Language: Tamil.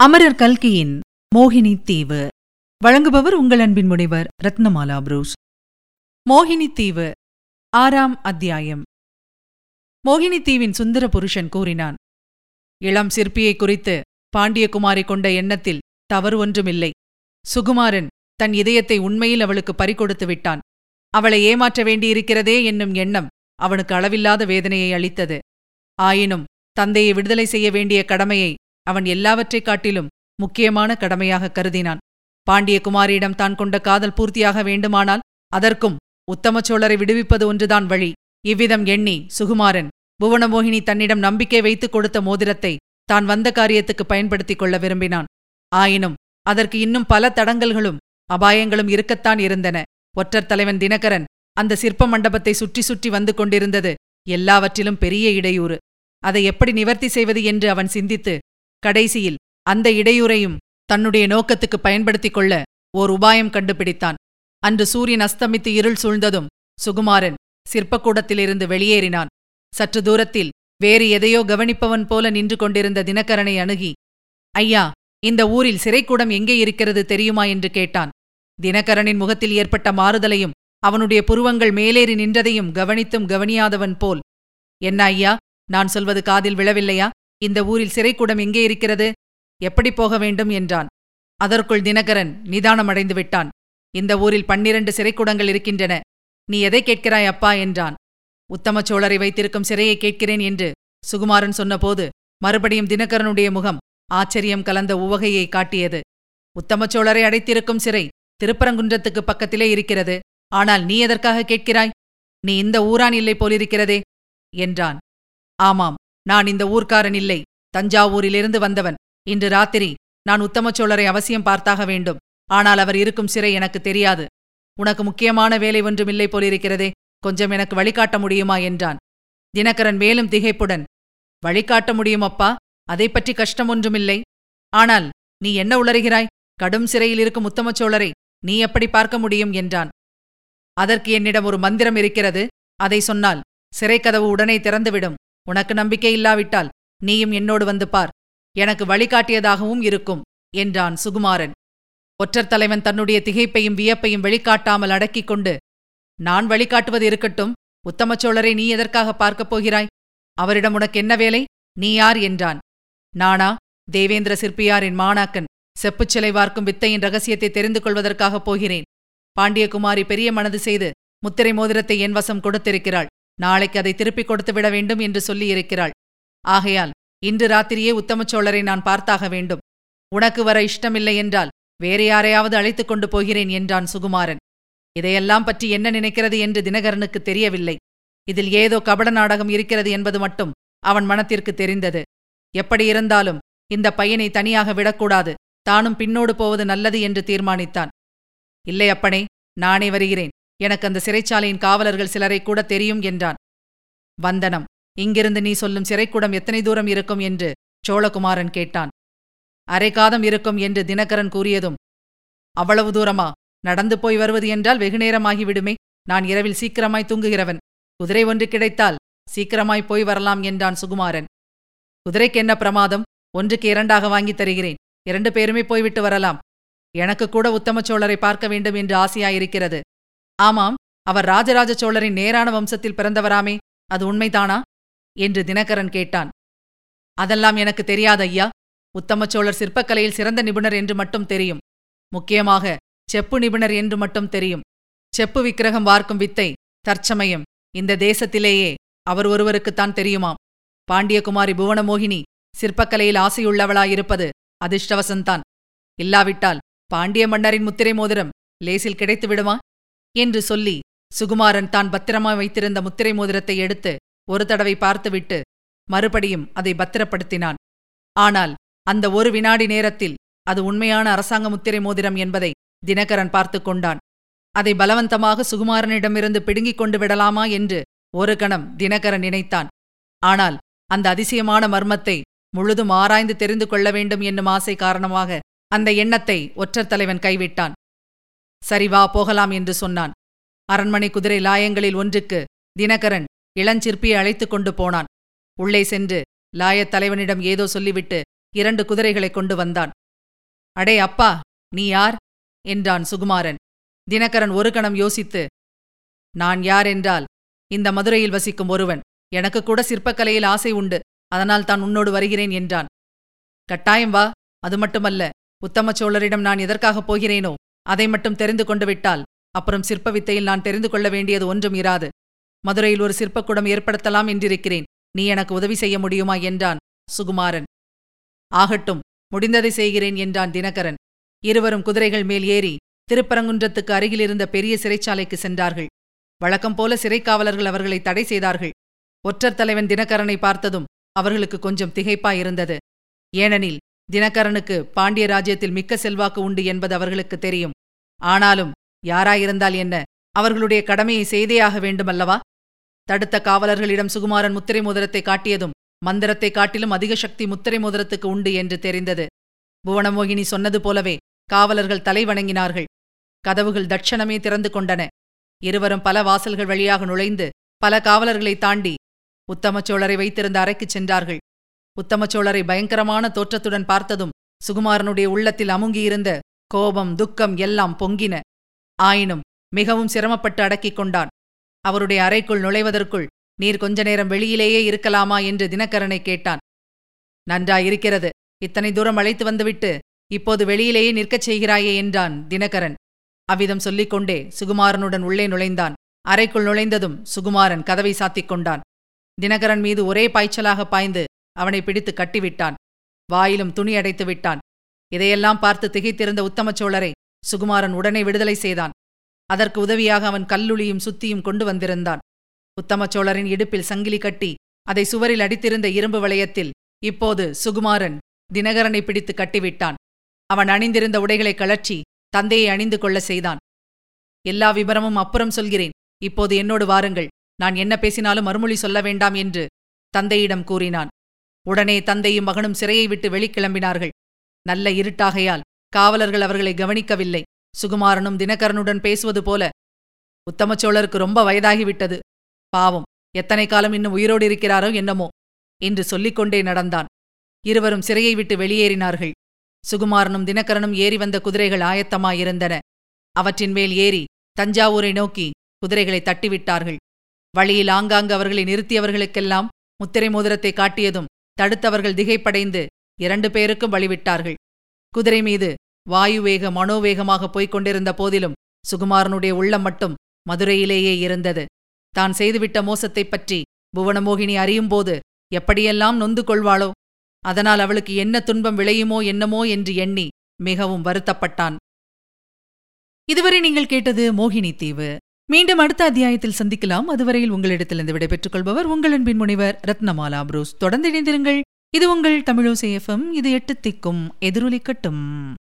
அமரர் கல்கியின் மோகினி தீவு. வழங்குபவர் உங்கள் அன்பின் முனைவர் ரத்னமாலா புரூஸ். மோகினி தீவு ஆறாம் அத்தியாயம். மோகினி தீவின் சுந்தர புருஷன் கூறினான் இளம் சிற்பியை குறித்து பாண்டியகுமாரி கொண்ட எண்ணத்தில் தவறு ஒன்றுமில்லை. சுகுமாரன் தன் இதயத்தை உண்மையில் அவளுக்கு பறிகொடுத்து விட்டான். அவளை ஏமாற்ற வேண்டியிருக்கிறதே என்னும் எண்ணம் அவனுக்கு அளவில்லாத வேதனையை அளித்தது. ஆயினும் தந்தையை விடுதலை செய்ய வேண்டிய கடமையை அவன் எல்லாவற்றைக் காட்டிலும் முக்கியமான கடமையாக கருதினான். பாண்டியகுமாரியிடம் தான் கொண்ட காதல் பூர்த்தியாக வேண்டுமானால் அதற்கும் உத்தமச்சோழரை விடுவிப்பது ஒன்றுதான் வழி. இவ்விதம் எண்ணி சுகுமாரன் புவனமோகினி தன்னிடம் நம்பிக்கை வைத்துக் கொடுத்த மோதிரத்தை தான் வந்த காரியத்துக்கு பயன்படுத்திக் கொள்ள விரும்பினான். ஆயினும் அதற்கு இன்னும் பல தடங்கல்களும் அபாயங்களும் இருக்கத்தான் இருந்தன. ஒற்றர் தலைவன் தினகரன் அந்த சிற்ப மண்டபத்தை சுற்றி சுற்றி வந்து கொண்டிருந்தது எல்லாவற்றிலும் பெரிய இடையூறு. அதை எப்படி நிவர்த்தி செய்வது என்று அவன் சிந்தித்து கடைசியில் அந்த இடையூறையும் தன்னுடைய நோக்கத்துக்கு பயன்படுத்திக் கொள்ள ஓர் உபாயம் கண்டுபிடித்தான். அன்று சூரியன் அஸ்தமித்து இருள் சூழ்ந்ததும் சுகுமாரன் சிற்பக்கூடத்திலிருந்து வெளியேறினான். சற்று தூரத்தில் வேறு எதையோ கவனிப்பவன் போல நின்று கொண்டிருந்த தினகரனை அணுகி ஐயா இந்த ஊரில் சிறைக்கூடம் எங்கே இருக்கிறது தெரியுமா? என்று கேட்டான். தினகரனின் முகத்தில் ஏற்பட்ட மாறுதலையும் அவனுடைய புருவங்கள் மேலேறி நின்றதையும் கவனித்தும் கவனியாதவன் போல் என்ன ஐயா நான் சொல்வது காதில் விழவில்லையா? இந்த ஊரில் சிறைக்கூடம் எங்கே இருக்கிறது? எப்படி போக வேண்டும்? என்றான். அதற்குள் தினகரன் நிதானமடைந்து விட்டான். இந்த ஊரில் பன்னிரண்டு சிறைக்கூடங்கள் இருக்கின்றன. நீ எதை கேட்கிறாய் அப்பா? என்றான். உத்தம சோழரை வைத்திருக்கும் சிறையை கேட்கிறேன் என்று சுகுமாரன் சொன்னபோது மறுபடியும் தினகரனுடைய முகம் ஆச்சரியம் கலந்த உவகையை காட்டியது. உத்தமச்சோழரை அடைத்திருக்கும் சிறை திருப்பரங்குன்றத்துக்கு பக்கத்திலே இருக்கிறது. ஆனால் நீ எதற்காக கேட்கிறாய்? நீ இந்த ஊரான் இல்லை போலிருக்கிறதே என்றான். ஆமாம் நான் இந்த ஊர்க்காரன் இல்லை. தஞ்சாவூரிலிருந்து வந்தவன். இன்று ராத்திரி நான் உத்தமச்சோழரை அவசியம் பார்த்தாக வேண்டும். ஆனால் அவர் இருக்கும் சிறை எனக்கு தெரியாது. உனக்கு முக்கியமான வேலை ஒன்றுமில்லை போலிருக்கிறதே. கொஞ்சம் எனக்கு வழிகாட்ட முடியுமா என்றான். தினகரன் மேலும் திகைப்புடன் வழிகாட்ட முடியும் அப்பா. அதை பற்றி கஷ்டம் ஒன்றுமில்லை ஆனால் நீ என்ன உளறுகிறாய்? கடும் சிறையில் இருக்கும் உத்தமச்சோழரை நீ எப்படி பார்க்க முடியும்? என்றான். அதற்கு என்னிடம் ஒரு மந்திரம் இருக்கிறது. அதை சொன்னால் சிறைக்கதவு உடனே திறந்துவிடும். உனக்கு நம்பிக்கை இல்லாவிட்டால் நீயும் என்னோடு வந்து பார். எனக்கு வழிகாட்டியதாகவும் இருக்கும் என்றான் சுகுமாரன். ஒற்றர் தலைவன் தன்னுடைய திகைப்பையும் வியப்பையும் வெளிக்காட்டாமல் அடக்கிக் கொண்டு நான் வழிகாட்டுவது இருக்கட்டும். உத்தமச்சோழரை நீ எதற்காக பார்க்கப் போகிறாய்? அவரிடம் உனக்கு என்ன வேலை? நீ யார்? என்றான். நானா? தேவேந்திர சிற்பியாரின் மாணாக்கன். செப்புச் சிலை வார்க்கும் வித்தையின் ரகசியத்தை தெரிந்து கொள்வதற்காகப் போகிறேன். பாண்டியகுமாரி பெரிய மனது செய்து முத்திரை மோதிரத்தை என் வசம் கொடுத்திருக்கிறாள். நாளைக்கு அதை திருப்பிக் கொடுத்து விட வேண்டும் என்று சொல்லியிருக்கிறாள். ஆகையால் இன்று ராத்திரியே உத்தமச்சோழரை நான் பார்த்தாக வேண்டும். உனக்கு வர இஷ்டமில்லை என்றால் வேறு யாரையாவது அழைத்துக் கொண்டு போகிறேன் என்றான் சுகுமாரன். இதையெல்லாம் பற்றி என்ன நினைக்கிறது என்று தினகரனுக்கு தெரியவில்லை. இதில் ஏதோ கபட நாடகம் இருக்கிறது என்பது மட்டும் அவன் மனத்திற்கு தெரிந்தது. எப்படி இருந்தாலும் இந்த பையனை தனியாக விடக்கூடாது. தானும் பின்னோடு போவது நல்லது என்று தீர்மானித்தான். இல்லை அப்பனே நானே வருகிறேன். எனக்கு அந்த சிறைச்சாலையின் காவலர்கள் சிலரை கூட தெரியும் என்றான். வந்தனம் இங்கிருந்து நீ சொல்லும் சிறைக்கூடம் எத்தனை தூரம் இருக்கும்? என்று சோழகுமாரன் கேட்டான். அரைக்காதம் இருக்கும் என்று தினகரன் கூறியதும் அவ்வளவு தூரமா? நடந்து போய் வருவது என்றால் வெகுநேரமாகிவிடுமே நான் இரவில் சீக்கிரமாய் தூங்குகிறவன். குதிரை ஒன்று கிடைத்தால் சீக்கிரமாய் போய் வரலாம் என்றான் சுகுமாரன். குதிரைக்கு என்ன பிரமாதம்? ஒன்றுக்கு இரண்டாக வாங்கித் தருகிறேன். இரண்டு பேருமே போய்விட்டு வரலாம். எனக்கு கூட உத்தமச்சோழரை பார்க்க வேண்டும் என்று ஆசையாயிருக்கிறது. ஆமாம் அவர் ராஜராஜ சோழரின் நேரான வம்சத்தில் பிறந்தவராமே அது உண்மைதானா? என்று தினகரன் கேட்டான். அதெல்லாம் எனக்கு தெரியாது ஐயா. உத்தம சோழர் சிற்பக்கலையில் சிறந்த நிபுணர் என்று மட்டும் தெரியும். முக்கியமாக செப்பு நிபுணர் என்று மட்டும் தெரியும். செப்பு விக்கிரகம் வார்க்கும் வித்தை தற்சமயம். இந்த தேசத்திலேயே அவர் ஒருவருக்குத்தான் தெரியுமாம். பாண்டியகுமாரி புவனமோகினி சிற்பக்கலையில் ஆசையுள்ளவளாயிருப்பது அதிர்ஷ்டவசந்தான். இல்லாவிட்டால் பாண்டிய மன்னரின் முத்திரை மோதிரம் லேசில் கிடைத்து விடுமா? என்று சொல்லி சுகுமாரன் தான் பத்திரமா வைத்திருந்த முத்திரை மோதிரத்தை எடுத்து ஒரு தடவை பார்த்துவிட்டு மறுபடியும் அதை பத்திரப்படுத்தினான். ஆனால் அந்த ஒரு வினாடி நேரத்தில் அது உண்மையான அரசாங்க முத்திரை மோதிரம் என்பதை தினகரன் பார்த்து கொண்டான். அதை பலவந்தமாக சுகுமாரனிடமிருந்து பிடுங்கிக் கொண்டு விடலாமா என்று ஒரு கணம் தினகரன் நினைத்தான். ஆனால் அந்த அதிசயமான மர்மத்தை முழுதும் ஆராய்ந்து தெரிந்து கொள்ள வேண்டும் என்னும் ஆசை காரணமாக அந்த எண்ணத்தை ஒற்றர் தலைவன் கைவிட்டான். சரி வா போகலாம் என்று சொன்னான். அரண்மனை குதிரை லாயங்களில் ஒன்றுக்கு தினகரன் இளஞ்சிற்பியை அழைத்துக் கொண்டு போனான். உள்ளே சென்று லாயத் தலைவனிடம் ஏதோ சொல்லிவிட்டு இரண்டு குதிரைகளை கொண்டு வந்தான். அடே அப்பா நீ யார்? என்றான் சுகுமாரன். தினகரன் ஒரு கணம் யோசித்து நான் யார் என்றால் இந்த மதுரையில் வசிக்கும் ஒருவன். எனக்கு கூட சிற்பக்கலையில் ஆசை உண்டு அதனால் தான் உன்னோடு வருகிறேன் என்றான். கட்டாயம் வா அது மட்டுமல்ல உத்தம சோழரிடம் நான் எதற்காகப் போகிறேனோ? அதை மட்டும் தெரிந்து கொண்டு விட்டால் அப்புறம் சிற்ப வித்தையில் நான் தெரிந்து கொள்ள வேண்டியது ஒன்றும் இராது. மதுரையில் ஒரு சிற்பக்கூடம் ஏற்படுத்தலாம் என்றிருக்கிறேன். நீ எனக்கு உதவி செய்ய முடியுமா? என்றான் சுகுமாரன். ஆகட்டும் முடிந்ததை செய்கிறேன் என்றான் தினகரன். இருவரும் குதிரைகள் மேல் ஏறி திருப்பரங்குன்றத்துக்கு அருகிலிருந்த பெரிய சிறைச்சாலைக்கு சென்றார்கள். வழக்கம் போல சிறைக்காவலர்கள் அவர்களை தடை செய்தார்கள். ஒற்றர் தலைவன் தினகரனை பார்த்ததும் அவர்களுக்கு கொஞ்சம் திகைப்பாயிருந்தது ஏனெனில் தினகரனுக்கு பாண்டிய ராஜ்யத்தில் மிக்க செல்வாக்கு உண்டு என்பது அவர்களுக்கு தெரியும். ஆனாலும் யாராயிருந்தால் என்ன? அவர்களுடைய கடமையை செய்தேயாக வேண்டுமல்லவா? தடுத்த காவலர்களிடம் சுகுமாரன் முத்திரை மோதிரத்தை காட்டியதும் மந்திரத்தை காட்டிலும் அதிக சக்தி முத்திரை மோதிரத்துக்கு உண்டு என்று தெரிந்தது. புவனமோகினி சொன்னது போலவே காவலர்கள் தலை வணங்கினார்கள். கதவுகள் தட்சணமே திறந்து கொண்டன. இருவரும் பல வாசல்கள் வழியாக நுழைந்து பல காவலர்களை தாண்டி உத்தமச்சோழரை வைத்திருந்த அறைக்குச் சென்றார்கள். உத்தமச்சோழரை பயங்கரமான தோற்றத்துடன் பார்த்ததும் சுகுமாரனுடைய உள்ளத்தில் அமுங்கியிருந்த கோபம் துக்கம் எல்லாம் பொங்கின. ஆயினும் மிகவும் சிரமப்பட்டு அடக்கிக் கொண்டான். அவருடைய அறைக்குள் நுழைவதற்குள் நீர் கொஞ்ச நேரம் வெளியிலேயே இருக்கலாமா என்று தினகரனை கேட்டான். நன்றாயிருக்கிறது. இத்தனை தூரம் அழைத்து வந்துவிட்டு இப்போது வெளியிலேயே நிற்கச் செய்கிறாயே என்றான் தினகரன். அவ்விதம் சொல்லிக்கொண்டே சுகுமாரனுடன் உள்ளே நுழைந்தான். அறைக்குள் நுழைந்ததும் சுகுமாரன் கதவை சாத்திக் கொண்டான். தினகரன் மீது ஒரே பாய்ச்சலாக பாய்ந்து அவனை பிடித்து கட்டிவிட்டான். வாயிலும் துணி அடைத்து விட்டான். இதையெல்லாம் பார்த்து திகைத்திருந்த உத்தமச்சோழரை சுகுமாரன் உடனே விடுதலை செய்தான். அதற்கு உதவியாக அவன் கல்லுளியும் சுத்தியும் கொண்டு வந்திருந்தான். உத்தமச்சோழரின் இடுப்பில் சங்கிலி கட்டி அதை சுவரில் அடித்திருந்த இரும்பு வளையத்தில் இப்போது சுகுமாரன் தினகரனை பிடித்து கட்டிவிட்டான். அவன் அணிந்திருந்த உடைகளை கழற்றி தந்தையை அணிந்து கொள்ள செய்தான். எல்லா விபரமும் அப்புறம் சொல்கிறேன். இப்போது என்னோடு வாருங்கள். நான் என்ன பேசினாலும் மறுமொழி சொல்ல வேண்டாம் என்று தந்தையிடம் கூறினான். உடனே தந்தையும் மகனும் சிறையை விட்டு வெளிக்கிளம்பினார்கள். நல்ல இருட்டாகையால் காவலர்கள் அவர்களை கவனிக்கவில்லை. சுகுமாரனும் தினகரனுடன் பேசுவது போல உத்தமச்சோழருக்கு ரொம்ப வயதாகிவிட்டது. பாவம் எத்தனை காலம் இன்னும் உயிரோடு இருக்கிறாரோ என்னமோ என்று சொல்லிக்கொண்டே நடந்தான். இருவரும் சிறையை விட்டு வெளியேறினார்கள். சுகுமாரனும் தினகரனும் ஏறி வந்த குதிரைகள் ஆயத்தமாயிருந்தன. அவற்றின் மேல் ஏறி தஞ்சாவூரை நோக்கி குதிரைகளை தட்டிவிட்டார்கள். வழியில் ஆங்காங்கு அவர்களை நிறுத்தியவர்களுக்கெல்லாம் முத்திரை மோதிரத்தை காட்டியதும் தடுத்தவர்கள் திகைப்படைந்து இரண்டு பேருக்கும் வழிவிட்டார்கள். குதிரை மீது வாயுவேக மனோவேகமாக போய்க் கொண்டிருந்த போதிலும் சுகுமாரனுடைய உள்ளம் மட்டும் மதுரையிலேயே இருந்தது. தான் செய்துவிட்ட மோசத்தைப் பற்றி புவனமோகினி அறியும்போது எப்படியெல்லாம் நொந்து கொள்வாளோ அதனால் அவளுக்கு என்ன துன்பம் விளையுமோ என்னமோ என்று எண்ணி மிகவும் வருத்தப்பட்டான். இதுவரை நீங்கள் கேட்டது மோகினி தீவு. மீண்டும் அடுத்த அத்தியாயத்தில் சந்திக்கலாம். அதுவரையில் உங்களிடத்திலிருந்து விடைபெற்றுக் கொள்பவர் உங்கள் அன்பின் முனைவர் ரத்னமாலா புரூஸ். தொடர்ந்து இணைந்திருங்கள். இது உங்கள் தமிழோசை எஃப்எம் இது எட்டு திக்கும் எதிரொலிக்கட்டும்.